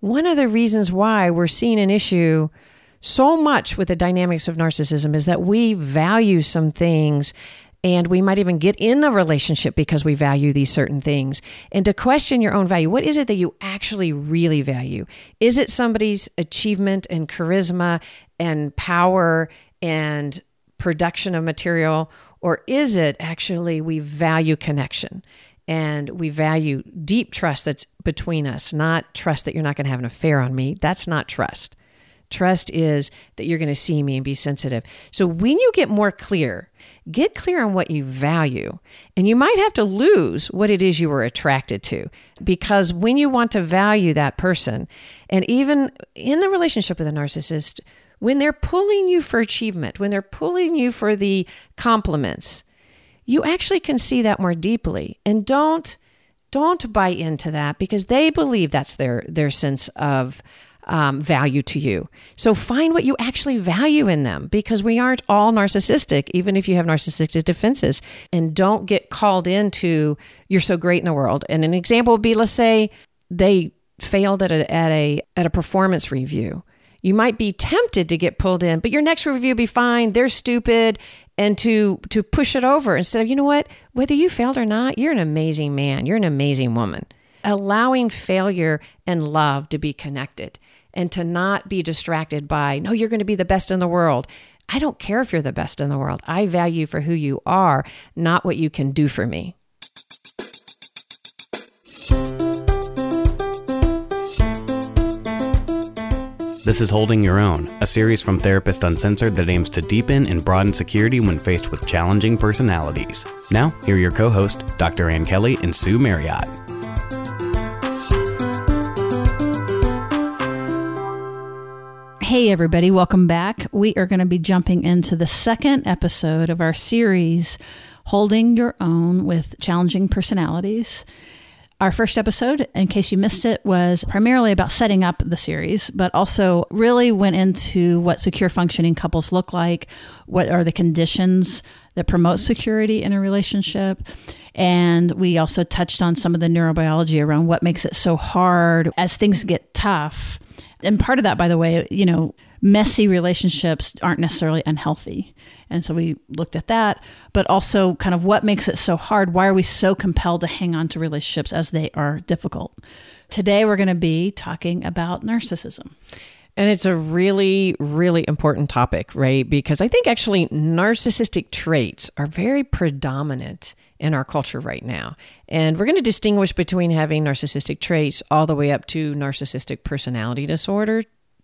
One of the reasons why we're seeing an issue so much with the dynamics of narcissism is that we value some things and we might even get in a relationship because we value these certain things. And to question your own value, what is it that you actually really value? Is it somebody's achievement and charisma and power and production of material? Or is it actually we value connection? And we value deep trust that's between us, not trust that you're not going to have an affair on me. That's not trust. Trust is that you're going to see me and be sensitive. So when you get more clear, get clear on what you value. And you might have to lose what it is you were attracted to. Because when you want to value that person, and even in the relationship with a narcissist, when they're pulling you for achievement, when they're pulling you for the compliments, you actually can see that more deeply and don't don't buy into that because they believe that's their their sense of um, value to you. So find what you actually value in them because we aren't all narcissistic, even if you have narcissistic defenses. And don't get called into you're so great in the world. And an example would be, let's say they failed at a at a at a performance review. You might be tempted to get pulled in, but your next review will be fine. They're stupid and to to push it over instead of you know what? Whether you failed or not you're an amazing man. You're an amazing woman. Allowing failure and love to be connected and to not be distracted by no you're going to be the best in the world. I don't care if you're the best in the world. I value for who you are not what you can do for me This is Holding Your Own, a series from Therapist Uncensored that aims to deepen and broaden security when faced with challenging personalities. Now, here are your co hosts, Dr. Ann Kelley and Sue Marriott. Hey, everybody, welcome back. We are going to be jumping into the second episode of our series, Holding Your Own with Challenging Personalities. Our first episode, in case you missed it, was primarily about setting up the series, but also really went into what secure functioning couples look like, what are the conditions that promote security in a relationship. And we also touched on some of the neurobiology around what makes it so hard as things get tough. And part of that, by the way, you know, messy relationships aren't necessarily unhealthy. And so we looked at that, but also kind of what makes it so hard. Why are we so compelled to hang on to relationships as they are difficult? Today, we're going to be talking about narcissism. And it's a really, really important topic, right? Because I think actually narcissistic traits are very predominant in our culture right now. And we're going to distinguish between having narcissistic traits all the way up to narcissistic personality disorder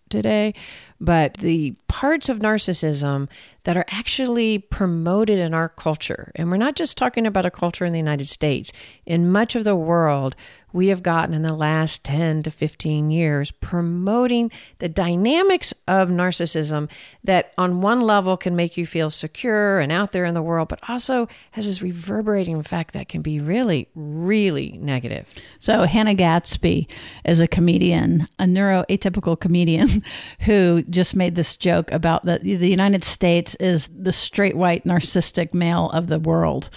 today, but the parts of narcissism that are actually promoted in our culture, and we're not just talking about a culture in the United States, in much of the world, we have gotten in the last 10 to 15 years promoting the dynamics of narcissism that on one level can make you feel secure and out there in the world but also has this reverberating effect that can be really really negative. So hannah gadsby is a comedian a neuroatypical comedian who just made this joke about that the united states is the straight white narcissistic male of the world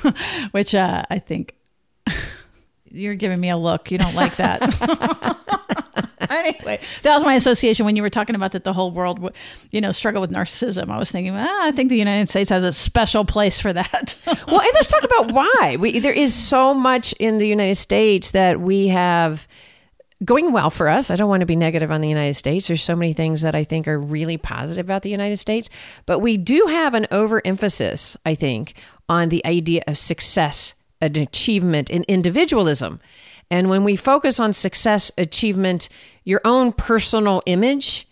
which uh, i think you're giving me a look. You don't like that. anyway, that was my association when you were talking about that the whole world, you know, struggle with narcissism. I was thinking, ah, I think the United States has a special place for that. well, and let's talk about why. We, there is so much in the United States that we have going well for us. I don't want to be negative on the United States. There's so many things that I think are really positive about the United States, but we do have an overemphasis, I think, on the idea of success an achievement in individualism. And when we focus on success, achievement, your own personal image,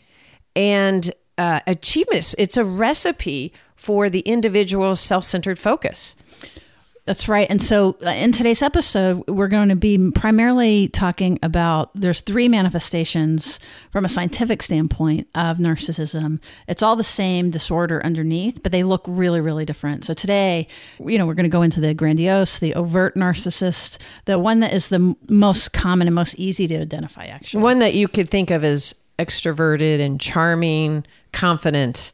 and uh, achievements, it's a recipe for the individual self centered focus. That's right. And so uh, in today's episode, we're going to be primarily talking about there's three manifestations from a scientific standpoint of narcissism. It's all the same disorder underneath, but they look really, really different. So today, you know, we're going to go into the grandiose, the overt narcissist, the one that is the most common and most easy to identify, actually. One that you could think of as extroverted and charming, confident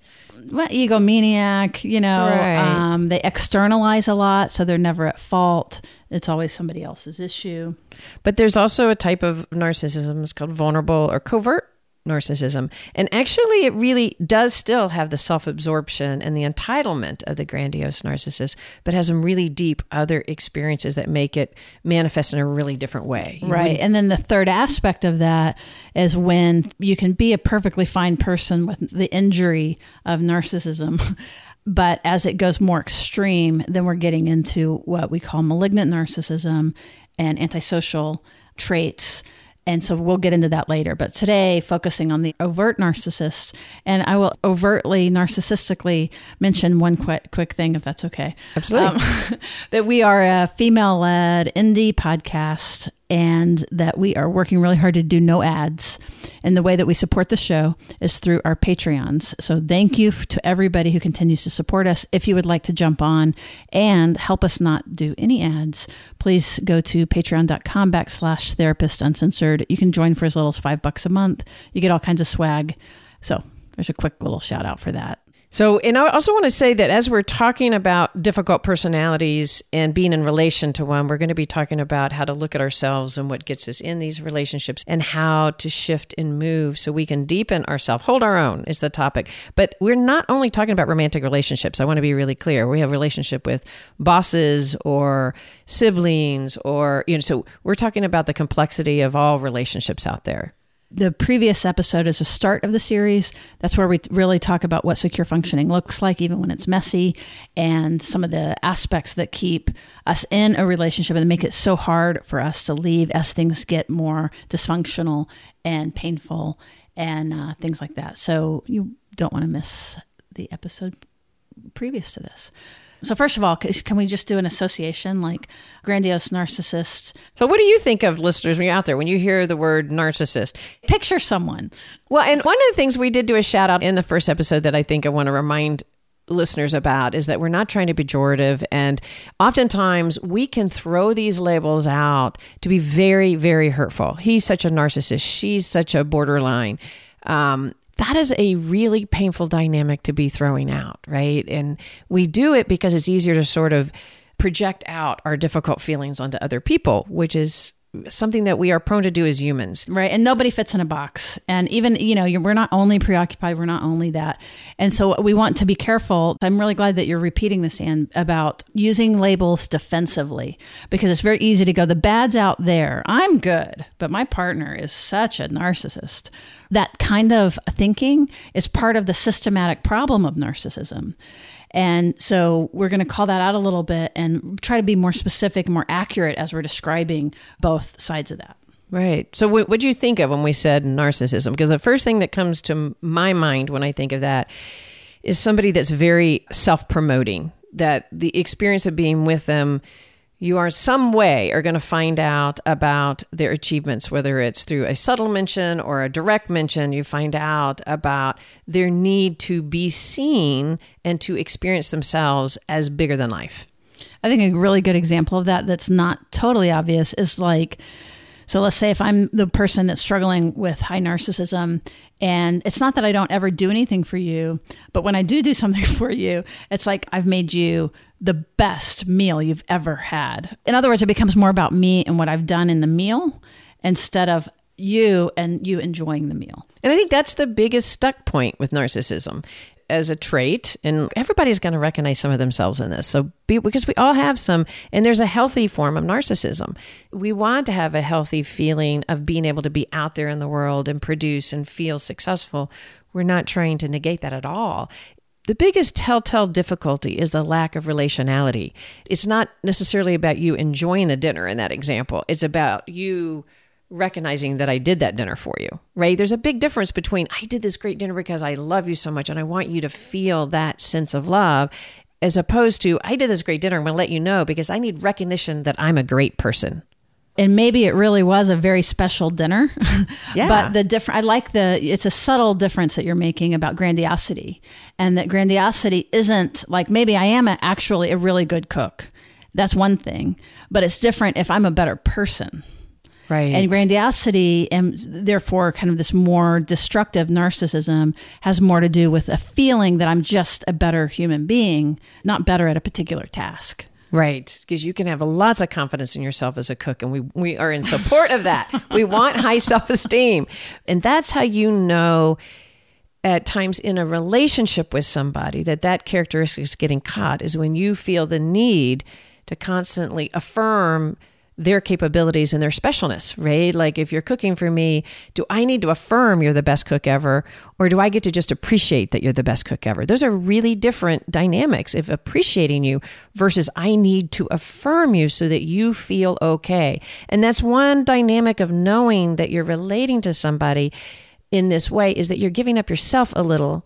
well, egomaniac, you know, Right. um, they externalize a lot, so they're never at fault. It's always somebody else's issue. But there's also a type of narcissism it's called vulnerable or covert narcissism. And actually, it really does still have the self absorption and the entitlement of the grandiose narcissist, but has some really deep other experiences that make it manifest in a really different way. Right. And then the third aspect of that is when you can be a perfectly fine person with the injury of narcissism. But as it goes more extreme, then we're getting into what we call malignant narcissism and antisocial traits. And so we'll get into that later. But today, focusing on the overt narcissists, and I will overtly narcissistically mention one quick, quick thing, if that's okay. Absolutely. Um, that we are a female led indie podcast and that we are working really hard to do no ads. And the way that we support the show is through our Patreons. So thank you to everybody who continues to support us. If you would like to jump on and help us not do any ads, please go to patreon.com backslash therapist uncensored. You can join for as little as five bucks a month. You get all kinds of swag. So there's a quick little shout out for that. So, and I also want to say that as we're talking about difficult personalities and being in relation to one, we're going to be talking about how to look at ourselves and what gets us in these relationships and how to shift and move so we can deepen ourselves. Hold our own is the topic. But we're not only talking about romantic relationships. I want to be really clear. We have relationship with bosses or siblings or, you know, so we're talking about the complexity of all relationships out there the previous episode is a start of the series. That's where we really talk about what secure functioning looks like, even when it's messy, and some of the aspects that keep us in a relationship and make it so hard for us to leave as things get more dysfunctional and painful and uh, things like that. So you don't want to miss the episode previous to this. So first of all, can we just do an association like grandiose narcissist? So, what do you think of listeners when you're out there when you hear the word narcissist? Picture someone. Well, and one of the things we did do a shout out in the first episode that I think I want to remind listeners about is that we're not trying to be pejorative and oftentimes we can throw these labels out to be very very hurtful he's such a narcissist she's such a borderline um, that is a really painful dynamic to be throwing out right? And we do it because it's easier to sort of project out our difficult feelings onto other people which is something that we are prone to do as humans Right. And nobody fits in a box. And even, you know, we're not only preoccupied, we're not only that. And so we want to be careful. I'm really glad that you're repeating this, Ann, about using labels defensively because it's very easy to go, the bad's out there. I'm good, but my partner is such a narcissist. That kind of thinking is part of the systematic problem of narcissism. And so we're going to call that out a little bit and try to be more specific and more accurate as we're describing both sides of that. Right. So, what do you think of when we said narcissism? Because the first thing that comes to my mind when I think of that is somebody that's very self promoting, that the experience of being with them, you are some way are going to find out about their achievements, whether it's through a subtle mention or a direct mention. You find out about their need to be seen and to experience themselves as bigger than life. I think a really good example of that that's not totally obvious is like so let's say if I'm the person that's struggling with high narcissism and it's not that I don't ever do anything for you, but when I do do something for you, it's like I've made you the best meal you've ever had. In other words, it becomes more about me and what I've done in the meal instead of you and you enjoying the meal. And I think that's the biggest stuck point with narcissism as a trait. And everybody's going to recognize some of themselves in this. So, be, because we all have some, and there's a healthy form of narcissism. We want to have a healthy feeling of being able to be out there in the world and produce and feel successful. We're not trying to negate that at all. The biggest telltale difficulty is the lack of relationality. It's not necessarily about you enjoying the dinner in that example, it's about you recognizing that I did that dinner for you, right? There's a big difference between I did this great dinner because I love you so much and I want you to feel that sense of love as opposed to, I did this great dinner. I'm going to let you know because I need recognition that I'm a great person. and maybe it really was a very special dinner. Yeah. but the different, I like the, it's a subtle difference that you're making about grandiosity. And that grandiosity isn't like maybe I am a, actually a really good cook. That's one thing. But it's different if I'm a better person. Right. And grandiosity, and therefore, kind of this more destructive narcissism, has more to do with a feeling that I'm just a better human being, not better at a particular task. Right, because you can have lots of confidence in yourself as a cook, and we we are in support of that. we want high self esteem, and that's how you know at times in a relationship with somebody that that characteristic is getting caught is when you feel the need to constantly affirm their capabilities and their specialness, right? Like if you're cooking for me, do I need to affirm you're the best cook ever or do I get to just appreciate that you're the best cook ever? Those are really different dynamics of appreciating you versus I need to affirm you so that you feel okay. And that's one dynamic of knowing that you're relating to somebody in this way is that you're giving up yourself a little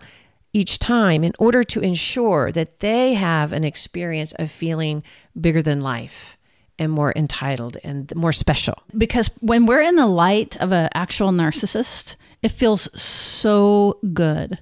each time in order to ensure that they have an experience of feeling bigger than life and more entitled and more special. because when we're in the light of an actual narcissist, it feels so good.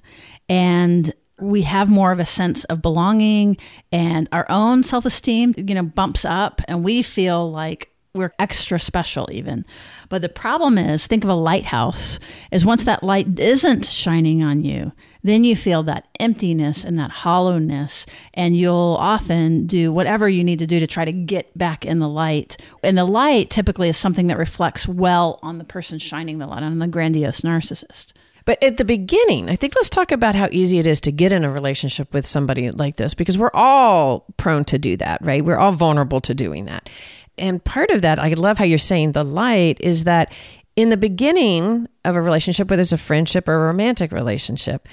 And we have more of a sense of belonging and our own self esteem, you know, bumps up and we feel like we're extra special even. But the problem is, think of a lighthouse, is once that light isn't shining on you, then you feel that emptiness and that hollowness, and you'll often do whatever you need to do to try to get back in the light. And the light typically is something that reflects well on the person shining the light, on the grandiose narcissist. But at the beginning, I think let's talk about how easy it is to get in a relationship with somebody like this because we're all prone to do that, right? We're all vulnerable to doing that. And part of that, I love how you're saying the light is that in the beginning of a relationship, whether it's a friendship or a romantic relationship,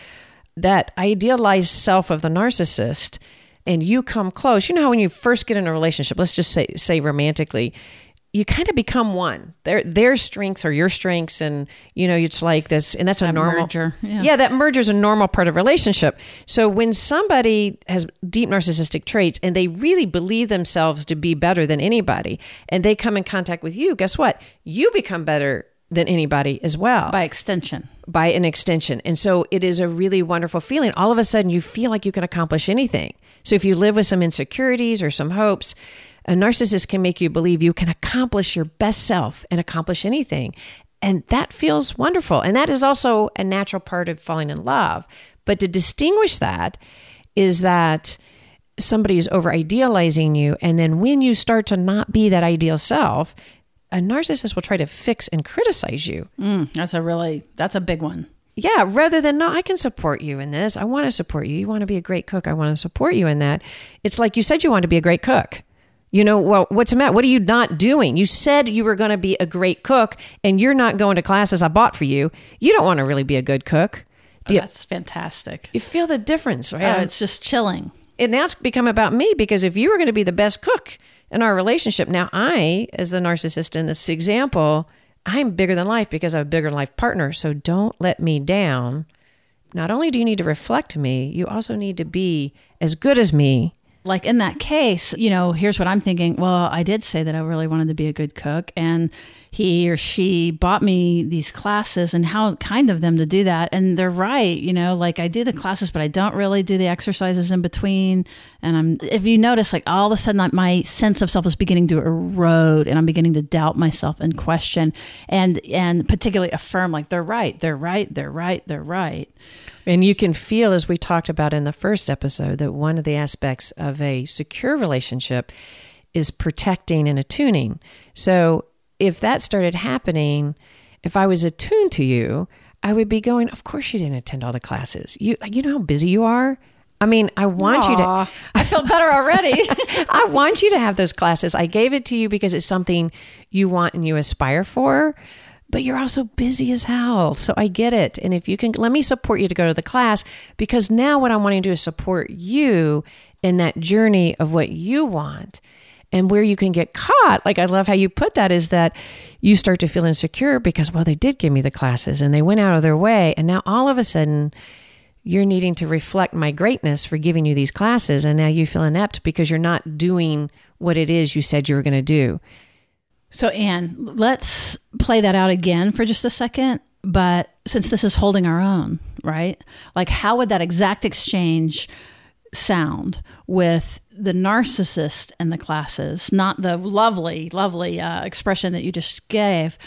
that idealized self of the narcissist and you come close. You know how when you first get in a relationship, let's just say say romantically, you kind of become one. Their their strengths are your strengths, and you know it's like this, and that's a That normal merger, yeah. yeah, that merger is a normal part of relationship. So when somebody has deep narcissistic traits and they really believe themselves to be better than anybody, and they come in contact with you, guess what? You become better than anybody as well By extension. by an extension. And so it is a really wonderful feeling. All of a sudden, you feel like you can accomplish anything. So if you live with some insecurities or some hopes, a narcissist can make you believe you can accomplish your best self and accomplish anything. And that feels wonderful. And that is also a natural part of falling in love. But to distinguish that is that somebody is over idealizing you. And then when you start to not be that ideal self, a narcissist will try to fix and criticize you. Mm, that's a really, that's a big one. Yeah, rather than no, I can support you in this. I want to support you. You want to be a great cook. I want to support you in that. It's like you said you want to be a great cook. You know, well, what's the matter? What are you not doing? You said you were going to be a great cook and you're not going to classes I bought for you. You don't want to really be a good cook. Oh, do you, That's fantastic. you feel the difference, right? Oh, yeah, it's just chilling. and now it's become about me because if you were going to be the best cook in our relationship, now I, as the narcissist in this example, I'm bigger than life because I have a bigger life partner. So don't let me down. Not only do you need to reflect me, you also need to be as good as me. Like in that case, you know, here's what I'm thinking. Well, I did say that I really wanted to be a good cook, and he or she bought me these classes, and how kind of them to do that. And they're right, you know, like I do the classes, but I don't really do the exercises in between. And I'm, if you notice, like all of a sudden, my sense of self is beginning to erode, and I'm beginning to doubt myself and question, and and particularly affirm, like they're right, they're right, they're right, they're right. And you can feel, as we talked about in the first episode, that one of the aspects of a secure relationship is protecting and attuning. So if that started happening, if I was attuned to you, I would be going, Of course, you didn't attend all the classes. You, you know how busy you are. I mean, I want you to. I feel better already. I want you to have those classes. I gave it to you because it's something you want and you aspire for, but you're also busy as hell. So I get it. And if you can, let me support you to go to the class because now what I'm wanting to do is support you in that journey of what you want. And where you can get caught, like I love how you put that, is that you start to feel insecure because, well, they did give me the classes and they went out of their way. And now all of a sudden, you're needing to reflect my greatness for giving you these classes. And now you feel inept because you're not doing what it is you said you were going to do. So, Ann, let's play that out again for just a second. But since this is holding our own, right? Like, how would that exact exchange sound with the narcissist in the classes, not the lovely, lovely uh, expression that you just gave?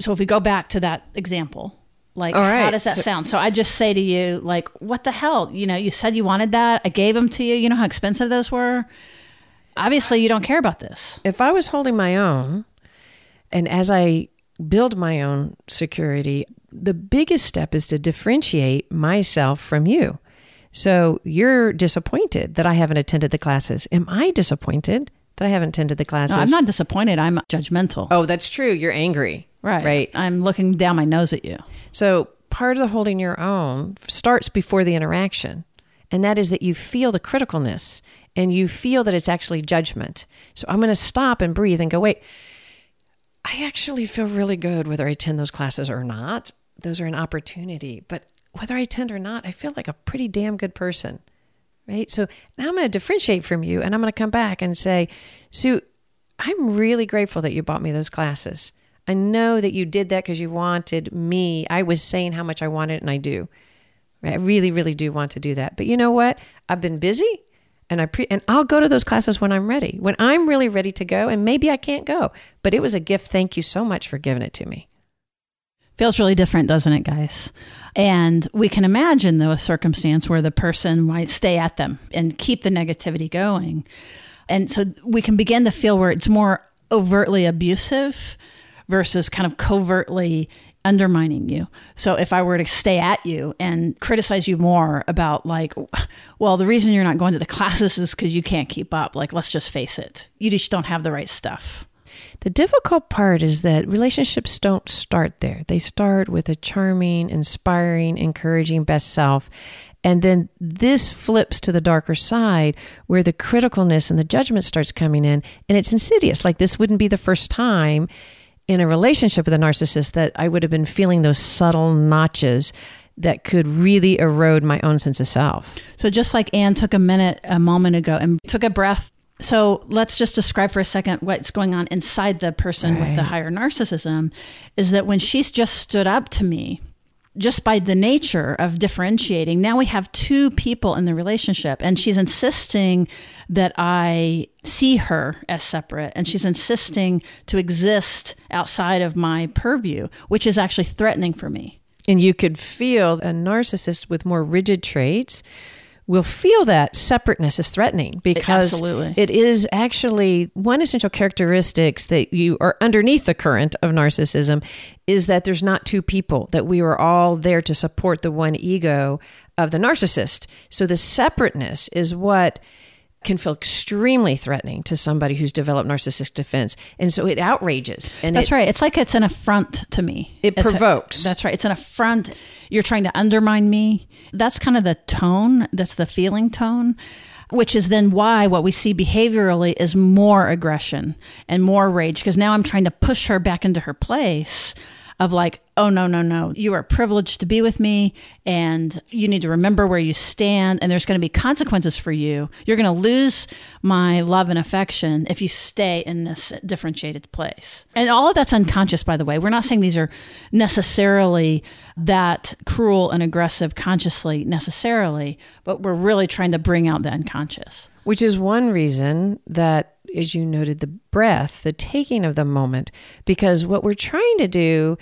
So, if we go back to that example, like, right. how does that So- sound? So, I just say to you, like, what the hell? You know, you said you wanted that. I gave them to you. You know how expensive those were? Obviously, you don't care about this. If I was holding my own, and as I build my own security, the biggest step is to differentiate myself from you. So you're disappointed that I haven't attended the classes. Am I disappointed that I haven't attended the classes? No, I'm not disappointed. I'm judgmental. Oh, that's true. You're angry. Right. Right. I'm looking down my nose at you. So part of the holding your own starts before the interaction. And that is that you feel the criticalness and you feel that it's actually judgment. So I'm going to stop and breathe and go, wait, I actually feel really good whether I attend those classes or not. Those are an opportunity. But whether I attend or not, I feel like a pretty damn good person. Right. So now I'm going to differentiate from you and I'm going to come back and say, Sue, I'm really grateful that you bought me those classes. I know that you did that because you wanted me. I was saying how much I wanted, and I do. I really, really do want to do that. But you know what? I've been busy, and I pre- and I'll go to those classes when I'm ready. When I'm really ready to go, and maybe I can't go, but it was a gift. Thank you so much for giving it to me. Feels really different, doesn't it, guys? And we can imagine, though, a circumstance where the person might stay at them and keep the negativity going. And so we can begin to feel where it's more overtly abusive versus kind of covertly undermining you. So if I were to stay at you and criticize you more about like well the reason you're not going to the classes is cuz you can't keep up like let's just face it. You just don't have the right stuff. The difficult part is that relationships don't start there. They start with a charming, inspiring, encouraging best self. And then this flips to the darker side where the criticalness and the judgment starts coming in. And it's insidious. Like this wouldn't be the first time in a relationship with a narcissist that I would have been feeling those subtle notches that could really erode my own sense of self. So just like Ann took a minute a moment ago and took a breath. So let's just describe for a second what's going on inside the person with the higher narcissism is that when she's just stood up to me, just by the nature of differentiating, now we have two people in the relationship, and she's insisting that I see her as separate, and she's insisting to exist outside of my purview, which is actually threatening for me. And you could feel a narcissist with more rigid traits will feel that separateness is threatening because Absolutely. it is actually one essential characteristics that you are underneath the current of narcissism is that there's not two people that we are all there to support the one ego of the narcissist so the separateness is what can feel extremely threatening to somebody who's developed narcissistic defense and so it outrages and That's it, right. It's like it's an affront to me. It It's a- provokes. that's right. It's an affront. You're trying to undermine me. That's kind of the tone. That's the feeling tone, which is then why what we see behaviorally is more aggression and more rage. Because now I'm trying to push her back into her place of like, oh, no, no, no. You are privileged to be with me and you need to remember where you stand and there's going to be consequences for you. You're going to lose my love and affection if you stay in this differentiated place. And all of that's unconscious, by the way. We're not saying these are necessarily that cruel and aggressive consciously necessarily, but we're really trying to bring out the unconscious. Which is one reason that, as you noted, the breath, the taking of the moment, because what we're trying to do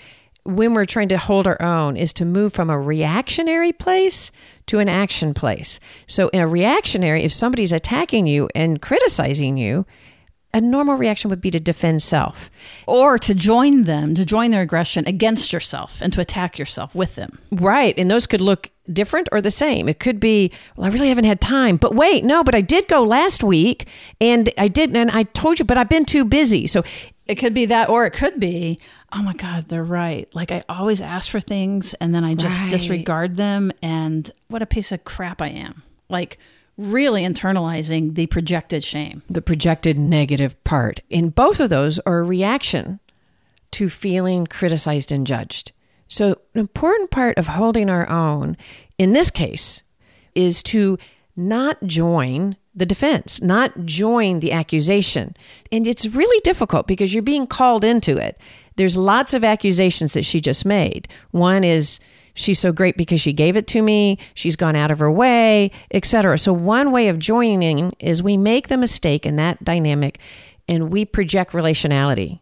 when we're trying to hold our own is to move from a reactionary place to an action place. So, in a reactionary, if somebody's attacking you and criticizing you, a normal reaction would be to defend self. Or to join them, to join their aggression against yourself and to attack yourself with them. Right. And those could look different or the same. It could be, well, I really haven't had time. But wait, no, but I did go last week and I didn't and I told you, but I've been too busy. So It could be that, or it could be, oh my God, they're right. Like I always ask for things and then I just Right. disregard them. And what a piece of crap I am. Like really internalizing the projected shame. the projected negative part. In both of those are a reaction to feeling criticized and judged. So, an important part of holding our own in this case is to not join the defense, not join the accusation. And it's really difficult because you're being called into it. There's lots of accusations that she just made. One is she's so great because she gave it to me, she's gone out of her way, etc. So one way of joining is we make the mistake in that dynamic and we project relationality.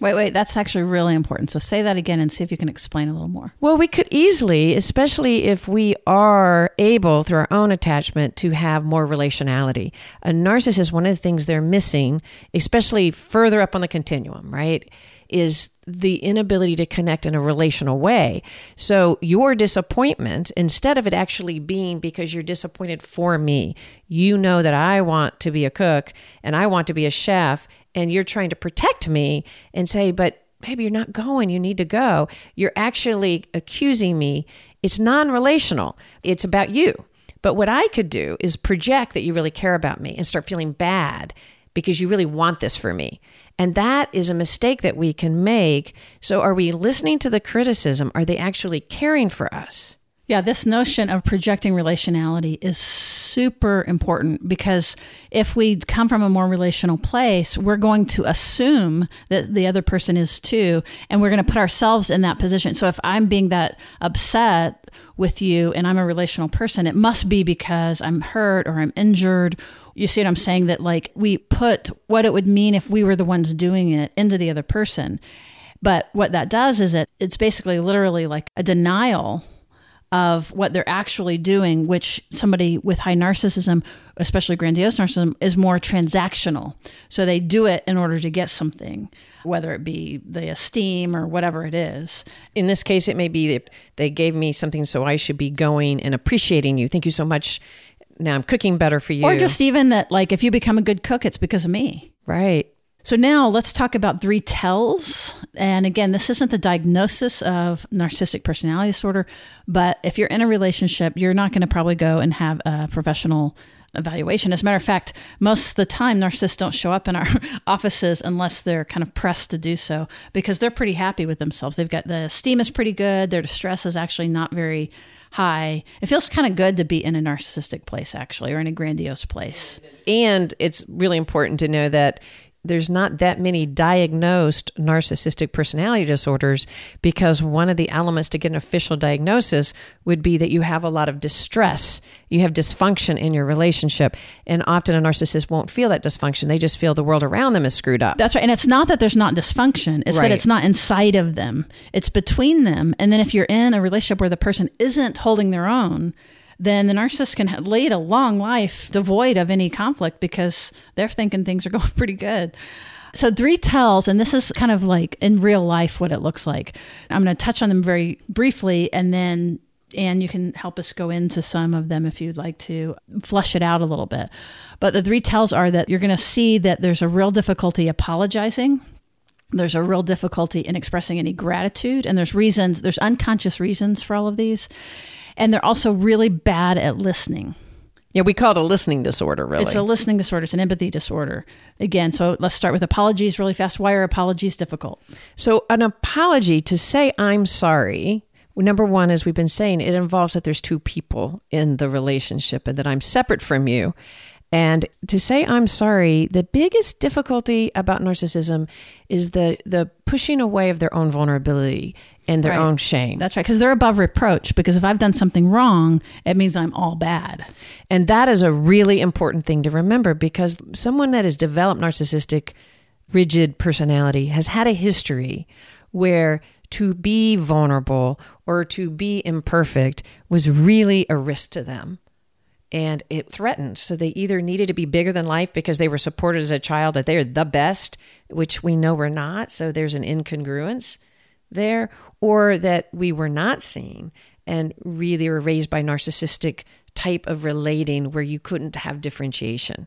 Wait, wait, that's actually really important. So say that again and see if you can explain a little more. Well, we could easily, especially if we are able through our own attachment to have more relationality. A narcissist, one of the things they're missing, especially further up on the continuum, right, is the inability to connect in a relational way. So your disappointment, instead of it actually being because you're disappointed for me, you know that I want to be a cook and I want to be a chef, and you're trying to protect me and say, but baby, you're not going, you need to go. You're actually accusing me. It's non relational, it's about you. But what I could do is project that you really care about me and start feeling bad because you really want this for me. And that is a mistake that we can make. So, are we listening to the criticism? Are they actually caring for us? Yeah, this notion of projecting relationality is super important because if we come from a more relational place, we're going to assume that the other person is too, and we're going to put ourselves in that position. So if I'm being that upset with you and I'm a relational person, it must be because I'm hurt or I'm injured. You see what I'm saying? That like we put what it would mean if we were the ones doing it into the other person. But what that does is it it's basically literally like a denial of what they're actually doing, which somebody with high narcissism, especially grandiose narcissism, is more transactional. So they do it in order to get something, whether it be the esteem or whatever it is. In this case, it may be that they gave me something, so I should be going and appreciating you. Thank you so much. Now I'm cooking better for you. Or just even that, like, if you become a good cook, it's because of me. Right. So now let's talk about three tells. And again, this isn't the diagnosis of narcissistic personality disorder, but if you're in a relationship, you're not going to probably go and have a professional evaluation. As a matter of fact, most of the time, narcissists don't show up in our offices unless they're kind of pressed to do so because they're pretty happy with themselves. They've got the esteem is pretty good, their distress is actually not very high. It feels kind of good to be in a narcissistic place, actually, or in a grandiose place. And it's really important to know that there's not that many diagnosed narcissistic personality disorders because one of the elements to get an official diagnosis would be that you have a lot of distress. You have dysfunction in your relationship. And often a narcissist won't feel that dysfunction. They just feel the world around them is screwed up. That's right. And it's not that there's not dysfunction, it's right. that it's not inside of them, it's between them. And then if you're in a relationship where the person isn't holding their own, then the narcissist can lead a long life devoid of any conflict because they're thinking things are going pretty good. So, three tells, and this is kind of like in real life what it looks like. I'm going to touch on them very briefly and then and you can help us go into some of them if you'd like to flush it out a little bit. But the three tells are that you're going to see that there's a real difficulty apologizing. There's a real difficulty in expressing any gratitude, and there's reasons, there's unconscious reasons for all of these and they're also really bad at listening. Yeah, we call it a listening disorder, really. It's a listening disorder. It's an empathy disorder. Again, so let's start with apologies really fast. Why are apologies difficult? So, an apology to say, I'm sorry, number one, as we've been saying, it involves that there's two people in the relationship and that I'm separate from you. And to say I'm sorry, the biggest difficulty about narcissism is the the pushing away of their own vulnerability and their right. own shame. That's right, because they're above reproach. Because if I've done something wrong, it means I'm all bad. And that is a really important thing to remember because someone that has developed narcissistic, rigid personality has had a history where to be vulnerable or to be imperfect was really a risk to them and it threatened. So they either needed to be bigger than life because they were supported as a child that they're the best, which we know we're not. So there's an incongruence there, or that we were not seen and really were raised by narcissistic type of relating where you couldn't have differentiation.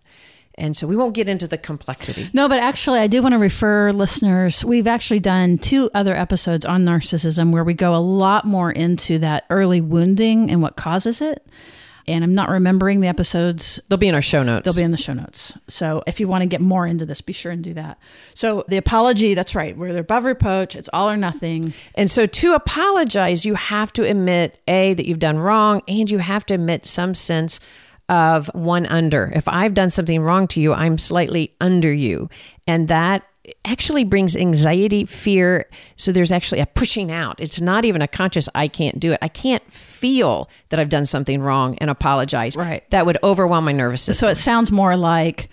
And so we won't get into the complexity. No, but actually, I do want to refer listeners. We've actually done two other episodes on narcissism where we go a lot more into that early wounding and what causes it. And I'm not remembering the episodes. They'll be in our show notes. They'll be in the show notes. So if you want to get more into this, be sure and do that. So the apology, that's right. We're above reproach. It's all or nothing. And so to apologize, you have to admit A, that you've done wrong, and you have to admit some sense of one under. If I've done something wrong to you, I'm slightly under you. And that actually brings anxiety, fear. So there's actually a pushing out. It's not even a conscious, I can't do it. I can't feel that I've done something wrong and apologize. Right. That would overwhelm my nervous system. So it sounds more like,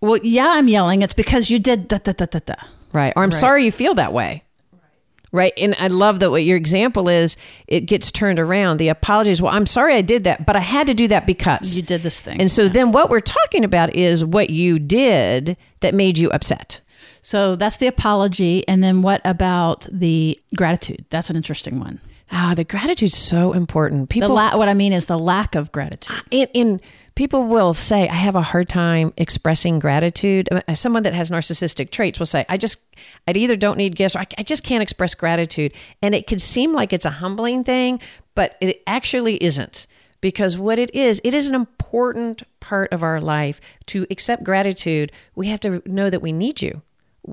well, yeah, I'm yelling. It's because you did da da da da da. Right. Or I'm sorry you feel that way. Right. And I love that what your example is, it gets turned around. The apologies, well, I'm sorry I did that, but I had to do that because You did this thing. And so then what we're talking about is what you did that made you upset. So that's the apology. And then what about the gratitude? That's an interesting one. Ah, the gratitude's so important. The People la- what I mean is the lack of gratitude. in, in people will say i have a hard time expressing gratitude Uh, someone that has narcissistic traits will say i just i either don't need gifts or I, I just can't express gratitude and it can seem like it's a humbling thing but it actually isn't because what it is it is an important part of our life to accept gratitude we have to know that we need you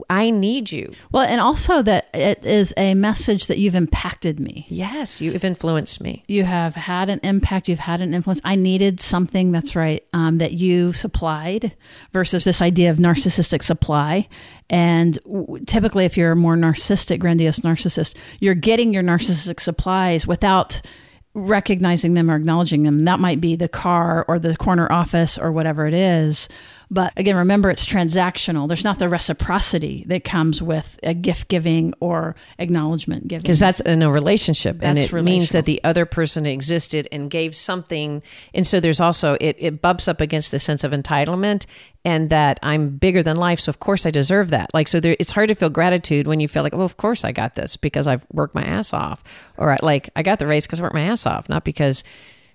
i need you Well, and also that it is a message that you've impacted me. yes you have influenced me You have had an impact. You've had an influence. I needed something that's right um, that you supplied versus this idea of narcissistic supply. And w- typically, if you're a more narcissistic, grandiose narcissist, you're getting your narcissistic supplies without recognizing them or acknowledging them. That might be the car or the corner office or whatever it is. But again, remember it's transactional. There's not the reciprocity that comes with a gift giving or acknowledgement giving. because that's in a relationship and it means that the other person existed and gave something and so there's also it, it bumps up against the sense of entitlement and that i'm bigger than life so of course i deserve that like so there, it's hard to feel gratitude when you feel like well of course i got this because i've worked my ass off or I- like i got the raise because i worked my ass off not because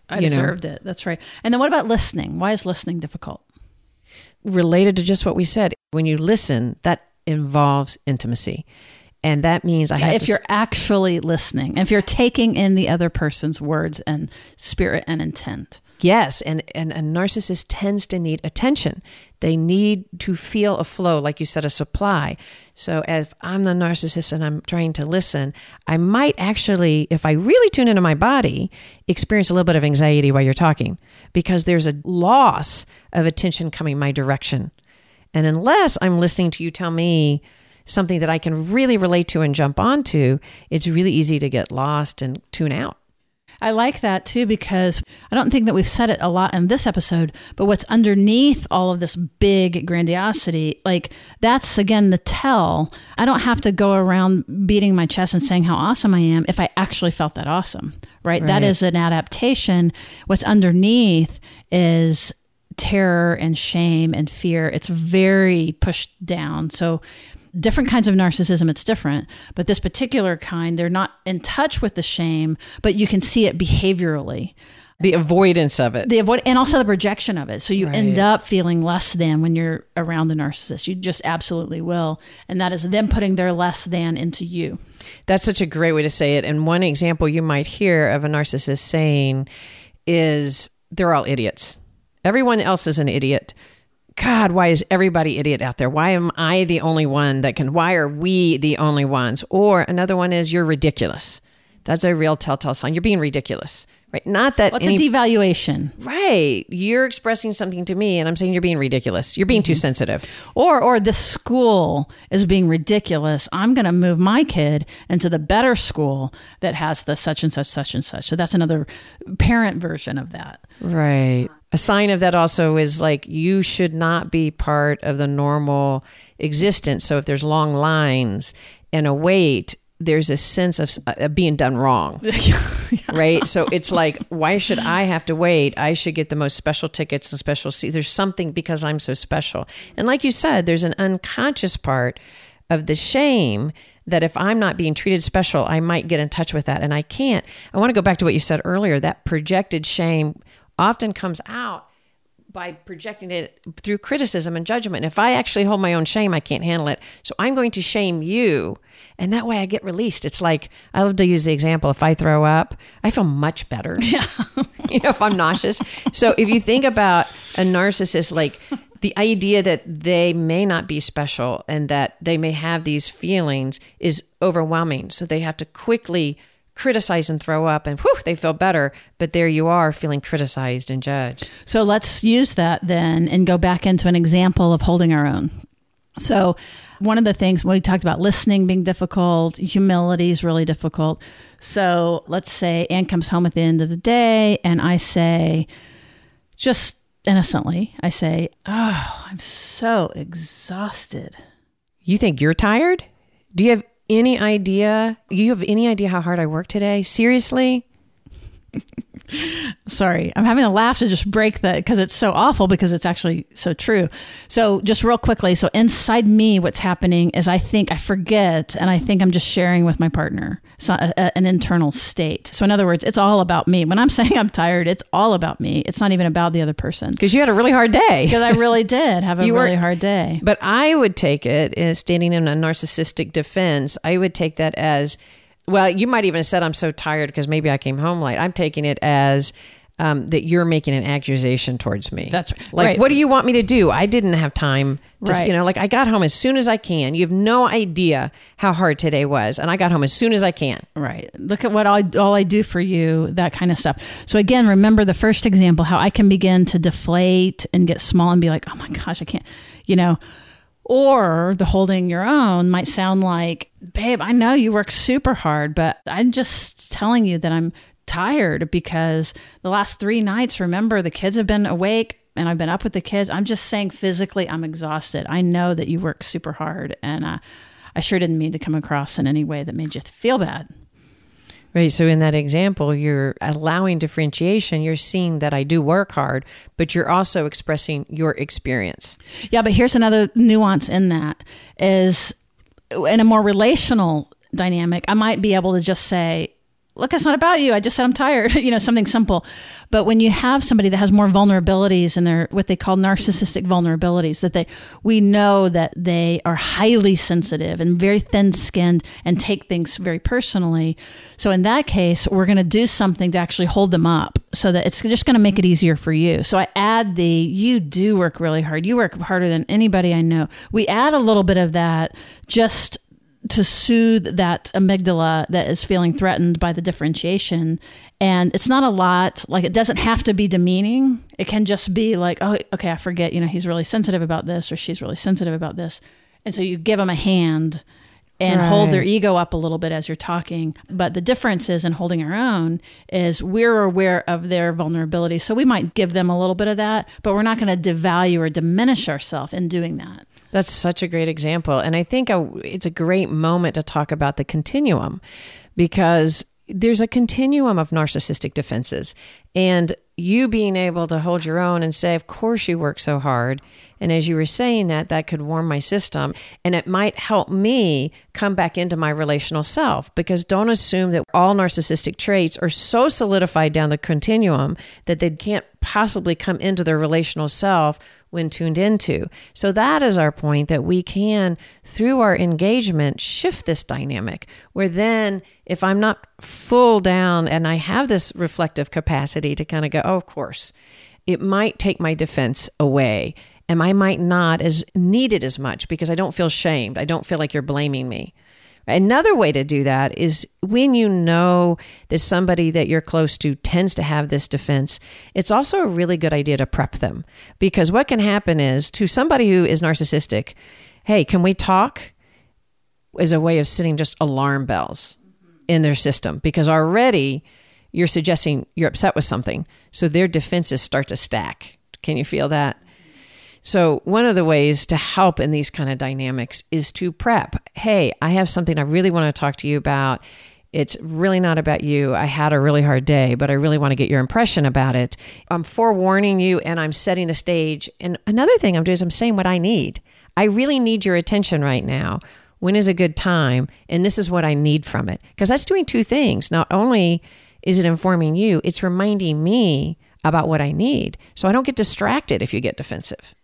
I you know, deserved it. That's right. And then what about listening? Why is listening difficult? Related to just what we said when you listen that involves intimacy and that means i have if to you're actually listening, if you're taking in the other person's words and spirit and intent. Yes, and, and a narcissist tends to need attention. They need to feel a flow, like you said, a supply. So if I'm the narcissist and I'm trying to listen, I might actually, if I really tune into my body, experience a little bit of anxiety while you're talking because there's a loss of attention coming my direction. And unless I'm listening to you tell me something that I can really relate to and jump onto, it's really easy to get lost and tune out. I like that too because I don't think that we've said it a lot in this episode, but what's underneath all of this big grandiosity, like that's again the tell. I don't have to go around beating my chest and saying how awesome I am if I actually felt that awesome, right? That Right. is an adaptation. What's underneath is terror and shame and fear. It's very pushed down. So different kinds of narcissism it's different but this particular kind they're not in touch with the shame but you can see it behaviorally The avoidance of it. the avoid and also the projection of it so you end up feeling less than when you're around a narcissist you just absolutely will and that is them putting their less than into you That's such a great way to say it. And one example you might hear of a narcissist saying is they're all idiots. Everyone else is an idiot. God, why is everybody idiot out there? Why am I the only one that can? Why are we the only ones? Or another one is you're ridiculous. That's a real telltale sign. You're being ridiculous, right? Not that what's any- a devaluation right. You're expressing something to me, and I'm saying you're being ridiculous. You're being too mm-hmm. sensitive. or or this school is being ridiculous i'm going to move my kid into the better school that has the such and such such and such so that's another parent version of that Right. A sign of that also is like you should not be part of the normal existence. So if there's long lines and a wait, there's a sense of uh, being done wrong. Right. So it's like, why should I have to wait? I should get the most special tickets and special seats. There's something because I'm so special. And like you said, there's an unconscious part of the shame that if I'm not being treated special, I might get in touch with that. And I can't. I want to go back to what you said earlier. That projected shame often comes out by projecting it through criticism and judgment. If I actually hold my own shame, I can't handle it. So I'm going to shame you. And that way I get released. It's like, I love to use the example if I throw up, I feel much better. Yeah. you know, if I'm nauseous. So if you think about a narcissist, like the idea that they may not be special and that they may have these feelings is overwhelming. So they have to quickly criticize and throw up and whew, they feel better. But there you are feeling criticized and judged. So let's use that then and go back into an example of holding our own. So one of the things we talked about listening being difficult, humility is really difficult. So let's say Ann comes home at the end of the day and I say, just innocently, I say, Oh, I'm so exhausted. You think you're tired? Do you have any idea? You have any idea how hard I work today? Seriously? Sorry, I'm having a laugh to just break that because it's so awful because it's actually so true. So, just real quickly, so inside me, what's happening is I think I forget and I think I'm just sharing with my partner so a, a, an internal state. So, in other words, it's all about me. When I'm saying I'm tired, it's all about me. It's not even about the other person. Because you had a really hard day. Because I really did have a you really hard day. But I would take it as standing in a narcissistic defense. I would take that as well, you might even have said, I'm so tired because maybe I came home late. I'm taking it as um, that you're making an accusation towards me. That's right. like, right. what do you want me to do? I didn't have time. To, right. You know, like I got home as soon as I can. You have no idea how hard today was, and I got home as soon as I can. Right. Look at what I, all I do for you. That kind of stuff. So again, remember the first example, how I can begin to deflate and get small and be like, oh my gosh, I can't. You know or the holding your own might sound like, babe, I know you work super hard, but I'm just telling you that I'm tired because the last three nights, remember, the kids have been awake and I've been up with the kids. I'm just saying physically, I'm exhausted. I know that you work super hard and uh, I sure didn't mean to come across in any way that made you feel bad. Right. So in that example, you're allowing differentiation. You're seeing that I do work hard, but you're also expressing your experience. Yeah, but here's another nuance in that is in a more relational dynamic, I might be able to just say, look, it's not about you. I just said I'm tired, you know, something simple. But when you have somebody that has more vulnerabilities and they're what they call narcissistic vulnerabilities, that they, we know that they are highly sensitive and very thin skinned and take things very personally. So in that case, we're going to do something to actually hold them up so that it's just going to make it easier for you. So I add the, you do work really hard. You work harder than anybody I know. We add a little bit of that just to soothe that amygdala that is feeling threatened by the differentiation. And it's not a lot, like it doesn't have to be demeaning. It can just be like, oh, okay, I forget, you know, he's really sensitive about this or she's really sensitive about this. And so you give them a hand and right. hold their ego up a little bit as you're talking. But the difference is in holding our own is we're aware of their vulnerability. So we might give them a little bit of that, but we're not going to devalue or diminish ourselves in doing that. That's such a great example. And I think a, it's a great moment to talk about the continuum because there's a continuum of narcissistic defenses. And you being able to hold your own and say, Of course, you work so hard. And as you were saying that, that could warm my system. And it might help me come back into my relational self because don't assume that all narcissistic traits are so solidified down the continuum that they can't possibly come into their relational self when tuned into. So, that is our point that we can, through our engagement, shift this dynamic where then, if I'm not full down and I have this reflective capacity to kind of go, oh, of course, it might take my defense away. And I might not as needed as much because I don't feel shamed. I don't feel like you're blaming me. Another way to do that is when you know that somebody that you're close to tends to have this defense, it's also a really good idea to prep them. Because what can happen is to somebody who is narcissistic, hey, can we talk? Is a way of setting just alarm bells in their system because already you're suggesting you're upset with something. So their defenses start to stack. Can you feel that? So, one of the ways to help in these kind of dynamics is to prep. Hey, I have something I really want to talk to you about. It's really not about you. I had a really hard day, but I really want to get your impression about it. I'm forewarning you and I'm setting the stage. And another thing I'm doing is I'm saying what I need. I really need your attention right now. When is a good time? And this is what I need from it. Because that's doing two things. Not only is it informing you, it's reminding me about what I need. So I don't get distracted if you get defensive.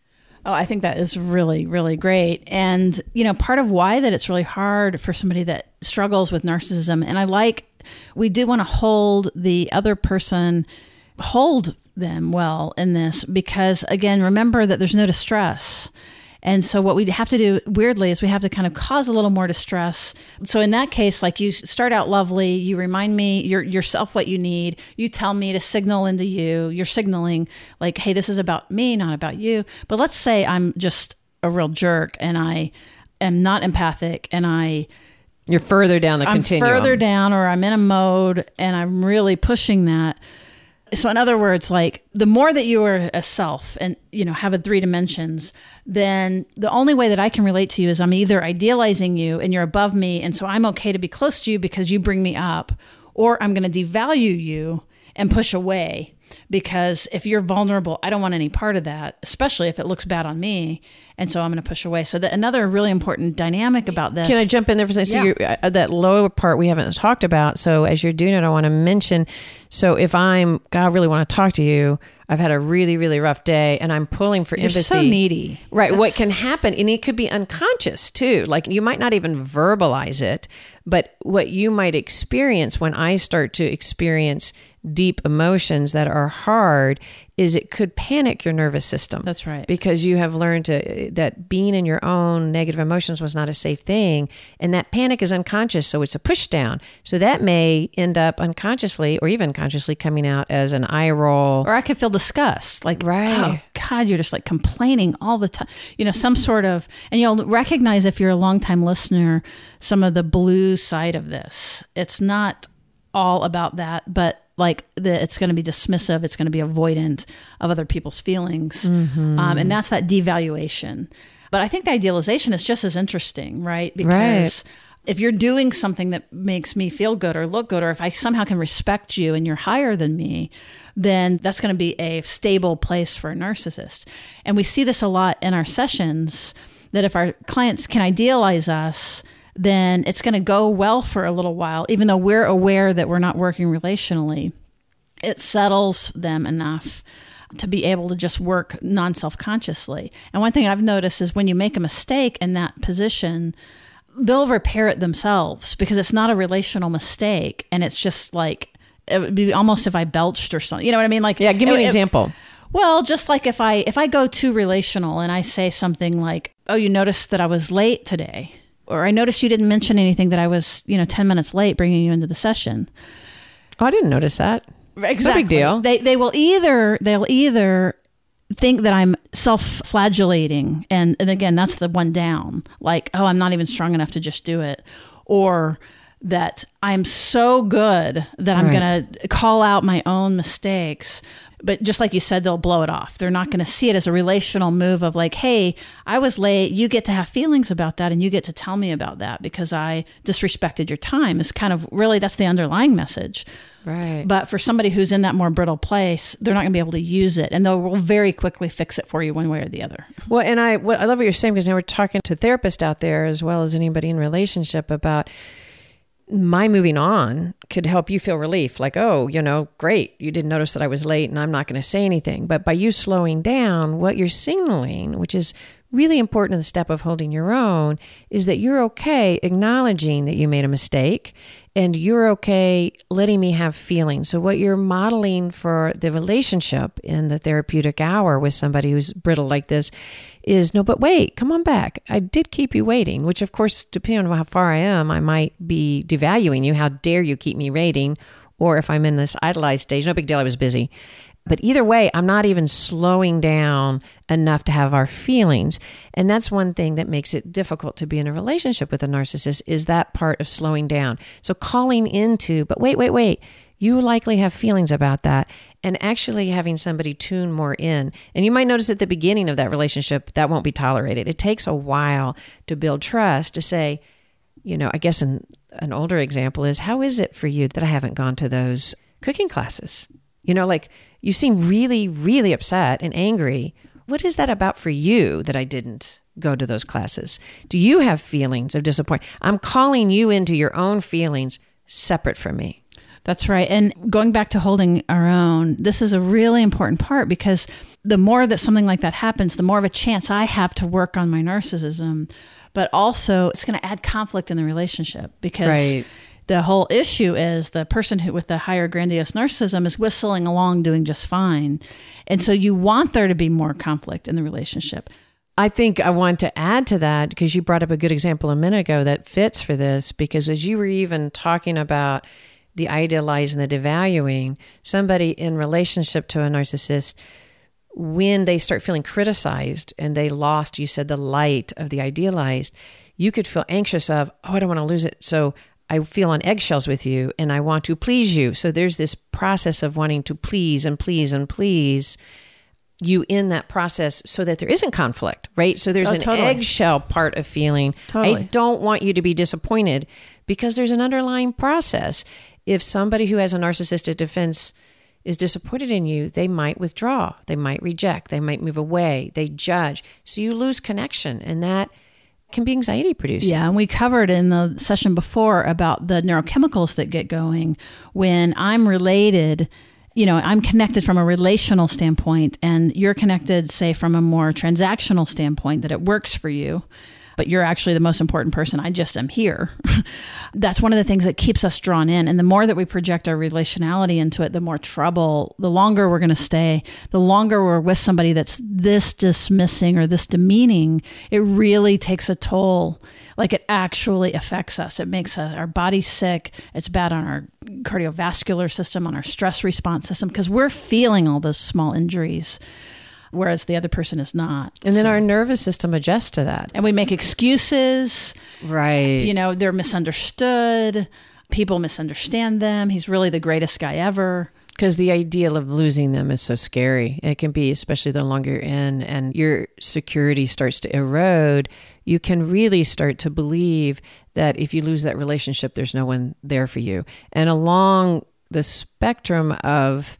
Oh, I think that is really, really great. And, you know, part of why that it's really hard for somebody that struggles with narcissism, and I like, we do want to hold the other person, hold them well in this because, again, remember that there's no distress. And so what we have to do weirdly is we have to kind of cause a little more distress. So in that case, like you start out lovely, you remind me your yourself what you need, you tell me to signal into you. You're signaling like, hey, this is about me, not about you. But let's say I'm just a real jerk and I am not empathic and I You're further down the I'm continuum. further down or I'm in a mode and I'm really pushing that. So in other words, like the more that you are a self and you know have a three dimensions, then the only way that I can relate to you is I'm either idealizing you and you're above me and so I'm okay to be close to you because you bring me up, or I'm going to devalue you and push away because if you're vulnerable, I don't want any part of that, especially if it looks bad on me. And so I'm going to push away. So that another really important dynamic about this. Can I jump in there for a second? So Yeah. you're, uh, that lower part we haven't talked about. So as you're doing it, I want to mention. So if I'm, God, I really want to talk to you. I've had a really, really rough day, and I'm pulling for You're empathy. so needy. Right. What can happen, and it could be unconscious too. Like you might not even verbalize it, but what you might experience when I start to experience deep emotions that are hard is it could panic your nervous system. That's right. Because you have learned to, that being in your own negative emotions was not a safe thing. And that panic is unconscious. So it's a push down. So that may end up unconsciously or even consciously coming out as an eye roll. or I could feel disgust, like, Right. oh God, you're just like complaining all the time. You know, some sort of, and you'll recognize if you're a longtime listener, some of the blue side of this. It's not all about that, but like the, it's going to be dismissive, it's going to be avoidant of other people's feelings, um, and that's that devaluation. But I think the idealization is just as interesting, right? Because if you're doing something that makes me feel good or look good, or if I somehow can respect you and you're higher than me, then that's going to be a stable place for a narcissist. And we see this a lot in our sessions that if our clients can idealize us, then it's going to go well for a little while, even though we're aware that we're not working relationally. It settles them enough to be able to just work non self consciously. And one thing I've noticed is when you make a mistake in that position, they'll repair it themselves because it's not a relational mistake. And it's just like, it would be almost if I belched or something. You know what I mean? Like, Yeah, give me an it- it- example. well, just like if I if I go too relational and I say something like, "Oh, you noticed that I was late today," or "I noticed you didn't mention anything that I was, you know, ten minutes late bringing you into the session." Oh, I didn't notice that. Exactly. big deal. They they will either they'll either think that I'm self-flagellating, and and again that's the one down. Like, oh, I'm not even strong enough to just do it, or that I'm so good that I'm Right. going to call out my own mistakes. But just like you said, they'll blow it off. They're not going to see it as a relational move of like, hey, I was late. You get to have feelings about that and you get to tell me about that because I disrespected your time. Is kind of really that's the underlying message. Right. But for somebody who's in that more brittle place, they're not going to be able to use it, and they'll very quickly fix it for you one way or the other. Well, and I what I love what you're saying because now we're talking to therapists out there as well as anybody in relationship about my moving on could help you feel relief. Like, oh, you know, great, you didn't notice that I was late, and I'm not going to say anything. But by you slowing down, what you're signaling, which is really important in the step of holding your own, is that you're okay acknowledging that you made a mistake and you're okay letting me have feelings. So, what you're modeling for the relationship in the therapeutic hour with somebody who's brittle like this is no, but wait, come on back. I did keep you waiting, which, of course, depending on how far I am, I might be devaluing you. How dare you keep me waiting? Or if I'm in this idolized stage, no big deal, I was busy. But either way, I'm not even slowing down enough to have our feelings. And that's one thing that makes it difficult to be in a relationship with a narcissist is that part of slowing down. So calling into, but wait, wait, wait. You likely have feelings about that and actually having somebody tune more in. And you might notice at the beginning of that relationship that won't be tolerated. It takes a while to build trust to say, you know, I guess an, an older example is how is it for you that I haven't gone to those cooking classes? You know, like you seem really, really upset and angry. What is that about for you that I didn't go to those classes? Do you have feelings of disappointment? I'm calling you into your own feelings separate from me. That's right. And going back to holding our own, this is a really important part because the more that something like that happens, the more of a chance I have to work on my narcissism. But also, it's going to add conflict in the relationship because Right. The whole issue is the person who with the higher grandiose narcissism is whistling along doing just fine. And so you want there to be more conflict in the relationship. I think I want to add to that because you brought up a good example a minute ago that fits for this. Because as you were even talking about the idealizing, the devaluing, somebody in relationship to a narcissist, when they start feeling criticized and they lost, you said, the light of the idealized, you could feel anxious of, oh, I don't want to lose it. So I feel on eggshells with you and I want to please you. So there's this process of wanting to please and please and please you in that process so that there isn't conflict, right? So there's Oh, an totally. eggshell part of feeling. Totally. I don't want you to be disappointed because there's an underlying process. If somebody who has a narcissistic defense is disappointed in you, they might withdraw, they might reject, they might move away, they judge. So you lose connection and that can be anxiety producing. Yeah, and we covered in the session before about the neurochemicals that get going when I'm related. You know, I'm connected from a relational standpoint, and you're connected, say, from a more transactional standpoint, that it works for you, but you're actually the most important person. I just am here. That's one of the things that keeps us drawn in. And the more that we project our relationality into it, the more trouble, the longer we're going to stay, the longer we're with somebody that's this dismissing or this demeaning, it really takes a toll. Like it actually affects us. It makes uh, our body sick. It's bad on our cardiovascular system, on our stress response system, because we're feeling all those small injuries, whereas the other person is not. And then our nervous system adjusts to that. and we make excuses Right. you know they're misunderstood people misunderstand them he's really the greatest guy ever because the ideal of losing them is so scary. It can be, especially the longer you're in and your security starts to erode, you can really start to believe that if you lose that relationship, there's no one there for you. And along the spectrum of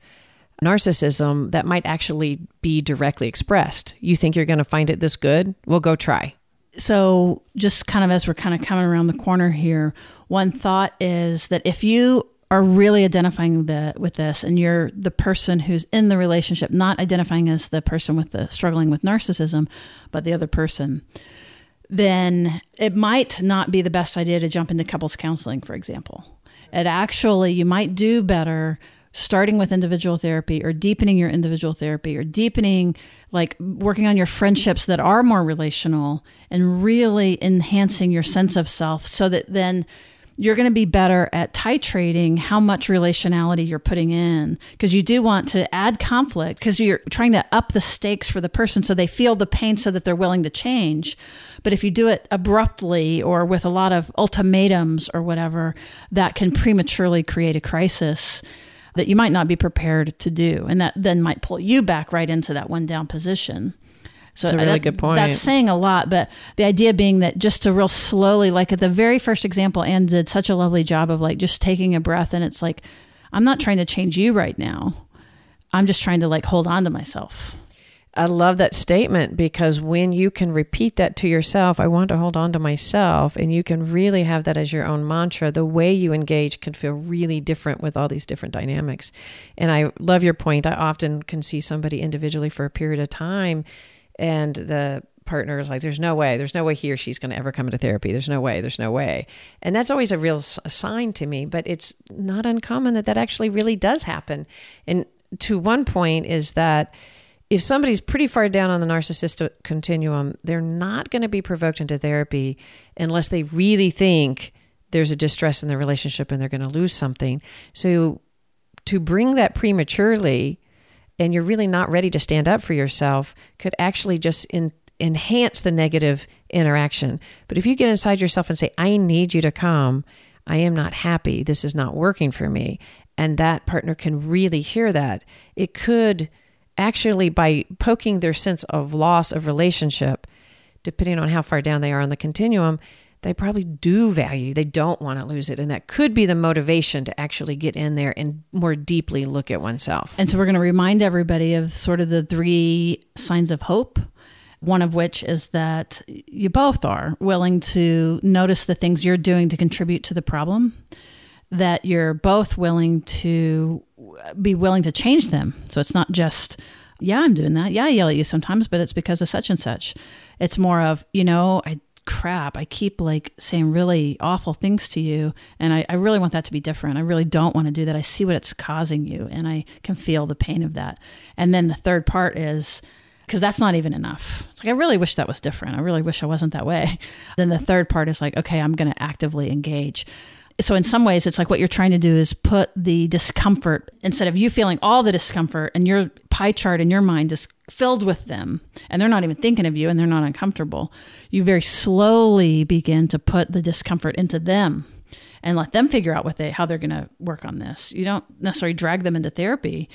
narcissism, that might actually be directly expressed. You think you're going to find it this good? Well, go try. so just kind of as we're kind of coming around the corner here one thought is that if you are really identifying the, with this and you're the person who's in the relationship not identifying as the person with the struggling with narcissism but the other person then it might not be the best idea to jump into couples counseling for example it actually you might do better starting with individual therapy or deepening your individual therapy or deepening like working on your friendships that are more relational and really enhancing your sense of self so that then you're going to be better at titrating how much relationality you're putting in because you do want to add conflict because you're trying to up the stakes for the person so they feel the pain so that they're willing to change. But if you do it abruptly or with a lot of ultimatums or whatever, that can prematurely create a crisis that you might not be prepared to do. And that then might pull you back right into that one down position. So That's a really that- good point. That's saying a lot, but the idea being that just to real slowly, like at the very first example, Ann did such a lovely job of like just taking a breath, and it's like, I'm not trying to change you right now. I'm just trying to like hold on to myself. I love that statement because when you can repeat that to yourself, I want to hold on to myself, and you can really have that as your own mantra, the way you engage can feel really different with all these different dynamics. And I love your point. I often can see somebody individually for a period of time, and the partner is like, There's no way, there's no way he or she's going to ever come into therapy. There's no way, there's no way. And that's always a real sign to me, but it's not uncommon that that actually really does happen. And to one point, is that if somebody's pretty far down on the narcissistic continuum, they're not going to be provoked into therapy unless they really think there's a distress in the relationship and they're going to lose something. So to bring that prematurely and you're really not ready to stand up for yourself could actually just in, enhance the negative interaction. But if you get inside yourself and say, I need you to come, I am not happy, this is not working for me, and that partner can really hear that, it could actually, by poking their sense of loss of relationship, depending on how far down they are on the continuum, they probably do value. They don't want to lose it. And that could be the motivation to actually get in there and more deeply look at oneself. And so we're going to remind everybody of sort of the three signs of hope. One of which is that you both are willing to notice the things you're doing to contribute to the problem. That you're both willing to be willing to change them. So it's not just, yeah, I'm doing that. Yeah, I yell at you sometimes, but it's because of such and such. It's more of, you know, I crap, I keep like saying really awful things to you. And I, I really want that to be different. I really don't want to do that. I see what it's causing you and I can feel the pain of that. And then the third part is, because that's not even enough. It's like, I really wish that was different. I really wish I wasn't that way. Then the third part is like, okay, I'm going to actively engage so in some ways it's like what you're trying to do is put the discomfort instead of you feeling all the discomfort and your pie chart in your mind is filled with them and they're not even thinking of you and they're not uncomfortable you very slowly begin to put the discomfort into them and let them figure out what they how they're going to work on this. You don't necessarily drag them into therapy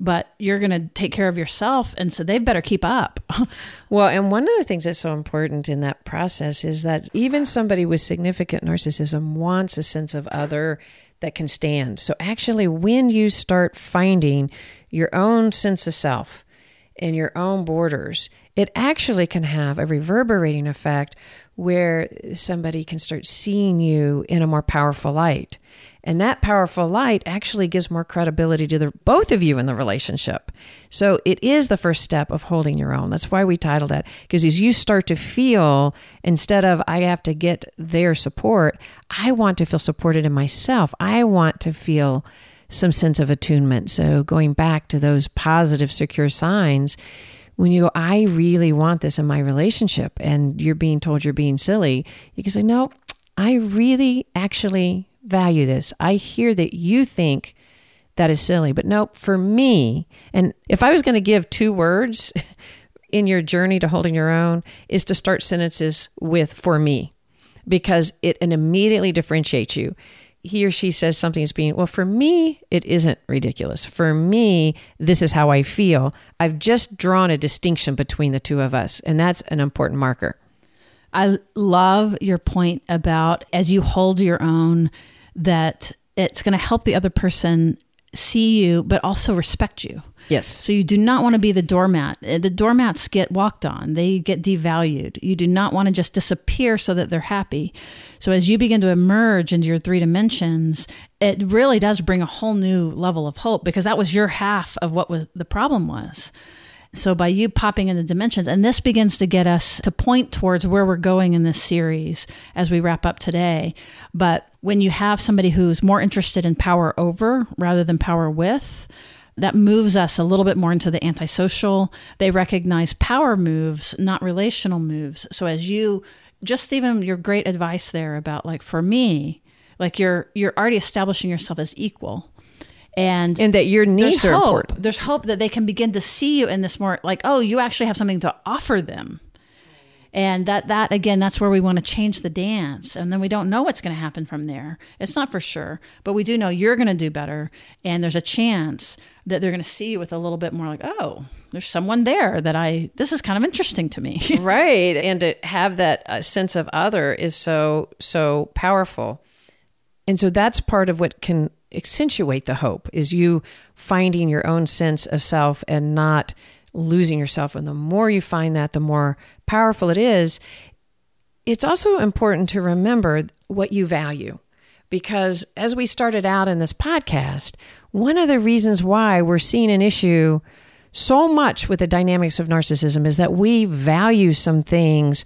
but you're going to take care of yourself. And so they better keep up. well, and one of the things that's so important in that process is that even somebody with significant narcissism wants a sense of other that can stand. So actually, when you start finding your own sense of self and your own borders, it actually can have a reverberating effect where somebody can start seeing you in a more powerful light. And that powerful light actually gives more credibility to the both of you in the relationship. So it is the first step of holding your own. That's why we titled it. Because as you start to feel, instead of I have to get their support, I want to feel supported in myself. I want to feel some sense of attunement. So going back to those positive, secure signs, when you go, I really want this in my relationship, and you're being told you're being silly, you can say, No, I really actually value this. I hear that you think that is silly, but no, for me, and if I was going to give two words in your journey to holding your own, is to start sentences with for me because it, it immediately differentiates you. He or she says something is being, well, for me, it isn't ridiculous. For me, this is how I feel. I've just drawn a distinction between the two of us, and that's an important marker. I love your point about as you hold your own, that it's going to help the other person see you, but also respect you. Yes. So you do not want to be the doormat. Uh, the doormats get walked on, they get devalued. You do not want to just disappear so that they're happy. So as you begin to emerge into your three dimensions, it really does bring a whole new level of hope because that was your half of what was the problem was. So by you popping in the dimensions, and this begins to get us to point towards where we're going in this series as we wrap up today. But when you have somebody who's more interested in power over rather than power with, that moves us a little bit more into the antisocial. They recognize power moves, not relational moves. So as you just even your great advice there about like for me, like you're you're already establishing yourself as equal and and that your needs are hope. important. There's hope that they can begin to see you in this more like, oh, you actually have something to offer them. And that that again, that's where we want to change the dance. And then we don't know what's going to happen from there. It's not for sure, but we do know you're going to do better and there's a chance that they're going to see you with a little bit more like, "Oh, there's someone there that I this is kind of interesting to me." right. And to have that uh, sense of other is so so powerful. And so that's part of what can accentuate the hope is you finding your own sense of self and not losing yourself. And the more you find that, the more powerful it is. It's also important to remember what you value. Because as we started out in this podcast, one of the reasons why we're seeing an issue so much with the dynamics of narcissism is that we value some things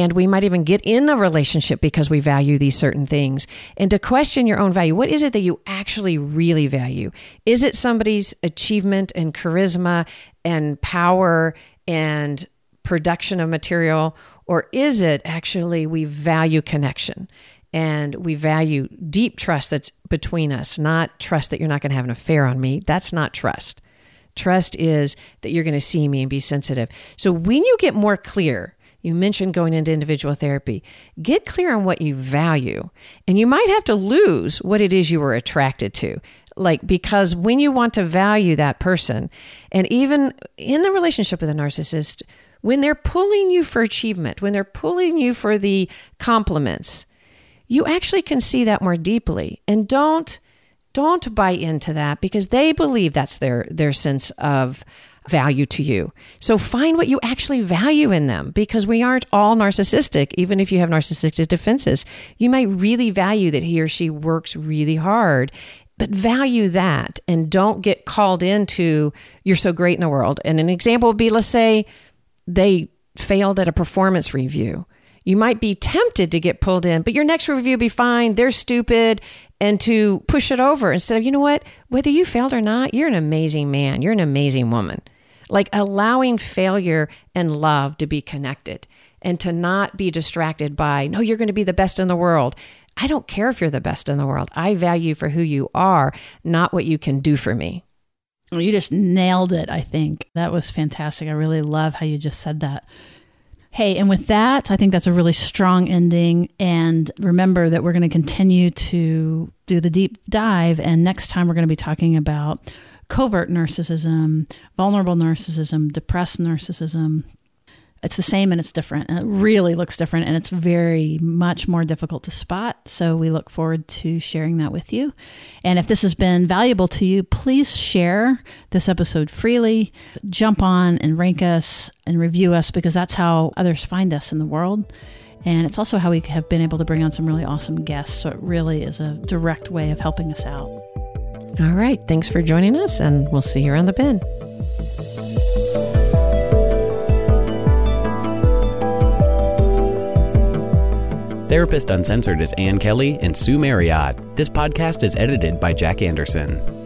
and we might even get in the relationship because we value these certain things. And to question your own value, what is it that you actually really value? Is it somebody's achievement and charisma and power and production of material? Or is it actually we value connection? and we value deep trust that's between us, not trust that you're not going to have an affair on me. That's not trust. Trust is that you're going to see me and be sensitive. So when you get more clear you mentioned going into individual therapy. Get clear on what you value, and you might have to lose what it is you were attracted to. Like, because when you want to value that person, and even in the relationship with a narcissist, when they're pulling you for achievement, when they're pulling you for the compliments, you actually can see that more deeply. And don't don't buy into that because they believe that's their their sense of value to you. So find what you actually value in them because we aren't all narcissistic, even if you have narcissistic defenses. You might really value that he or she works really hard. But value that and don't get called into you're so great in the world. And an example would be let's say they failed at a performance review. You might be tempted to get pulled in, but your next review will be fine. They're stupid and to push it over instead of, you know what, whether you failed or not, you're an amazing man, you're an amazing woman. Like allowing failure and love to be connected and to not be distracted by, no, you're going to be the best in the world. I don't care if you're the best in the world. I value for who you are, not what you can do for me. Well, you just nailed it, I think. That was fantastic. I really love how you just said that. Hey, and with that, I think that's a really strong ending. And remember that we're going to continue to do the deep dive. And next time, we're going to be talking about covert narcissism, vulnerable narcissism, depressed narcissism, it's the same and it's different. And it really looks different and it's very much more difficult to spot. So we look forward to sharing that with you. And if this has been valuable to you, please share this episode freely. Jump on and rank us and review us because that's how others find us in the world. And it's also how we have been able to bring on some really awesome guests. So it really is a direct way of helping us out. All right. Thanks for joining us, and we'll see you around the bend. Therapist Uncensored is Ann Kelley and Sue Marriott. This podcast is edited by Jack Anderson.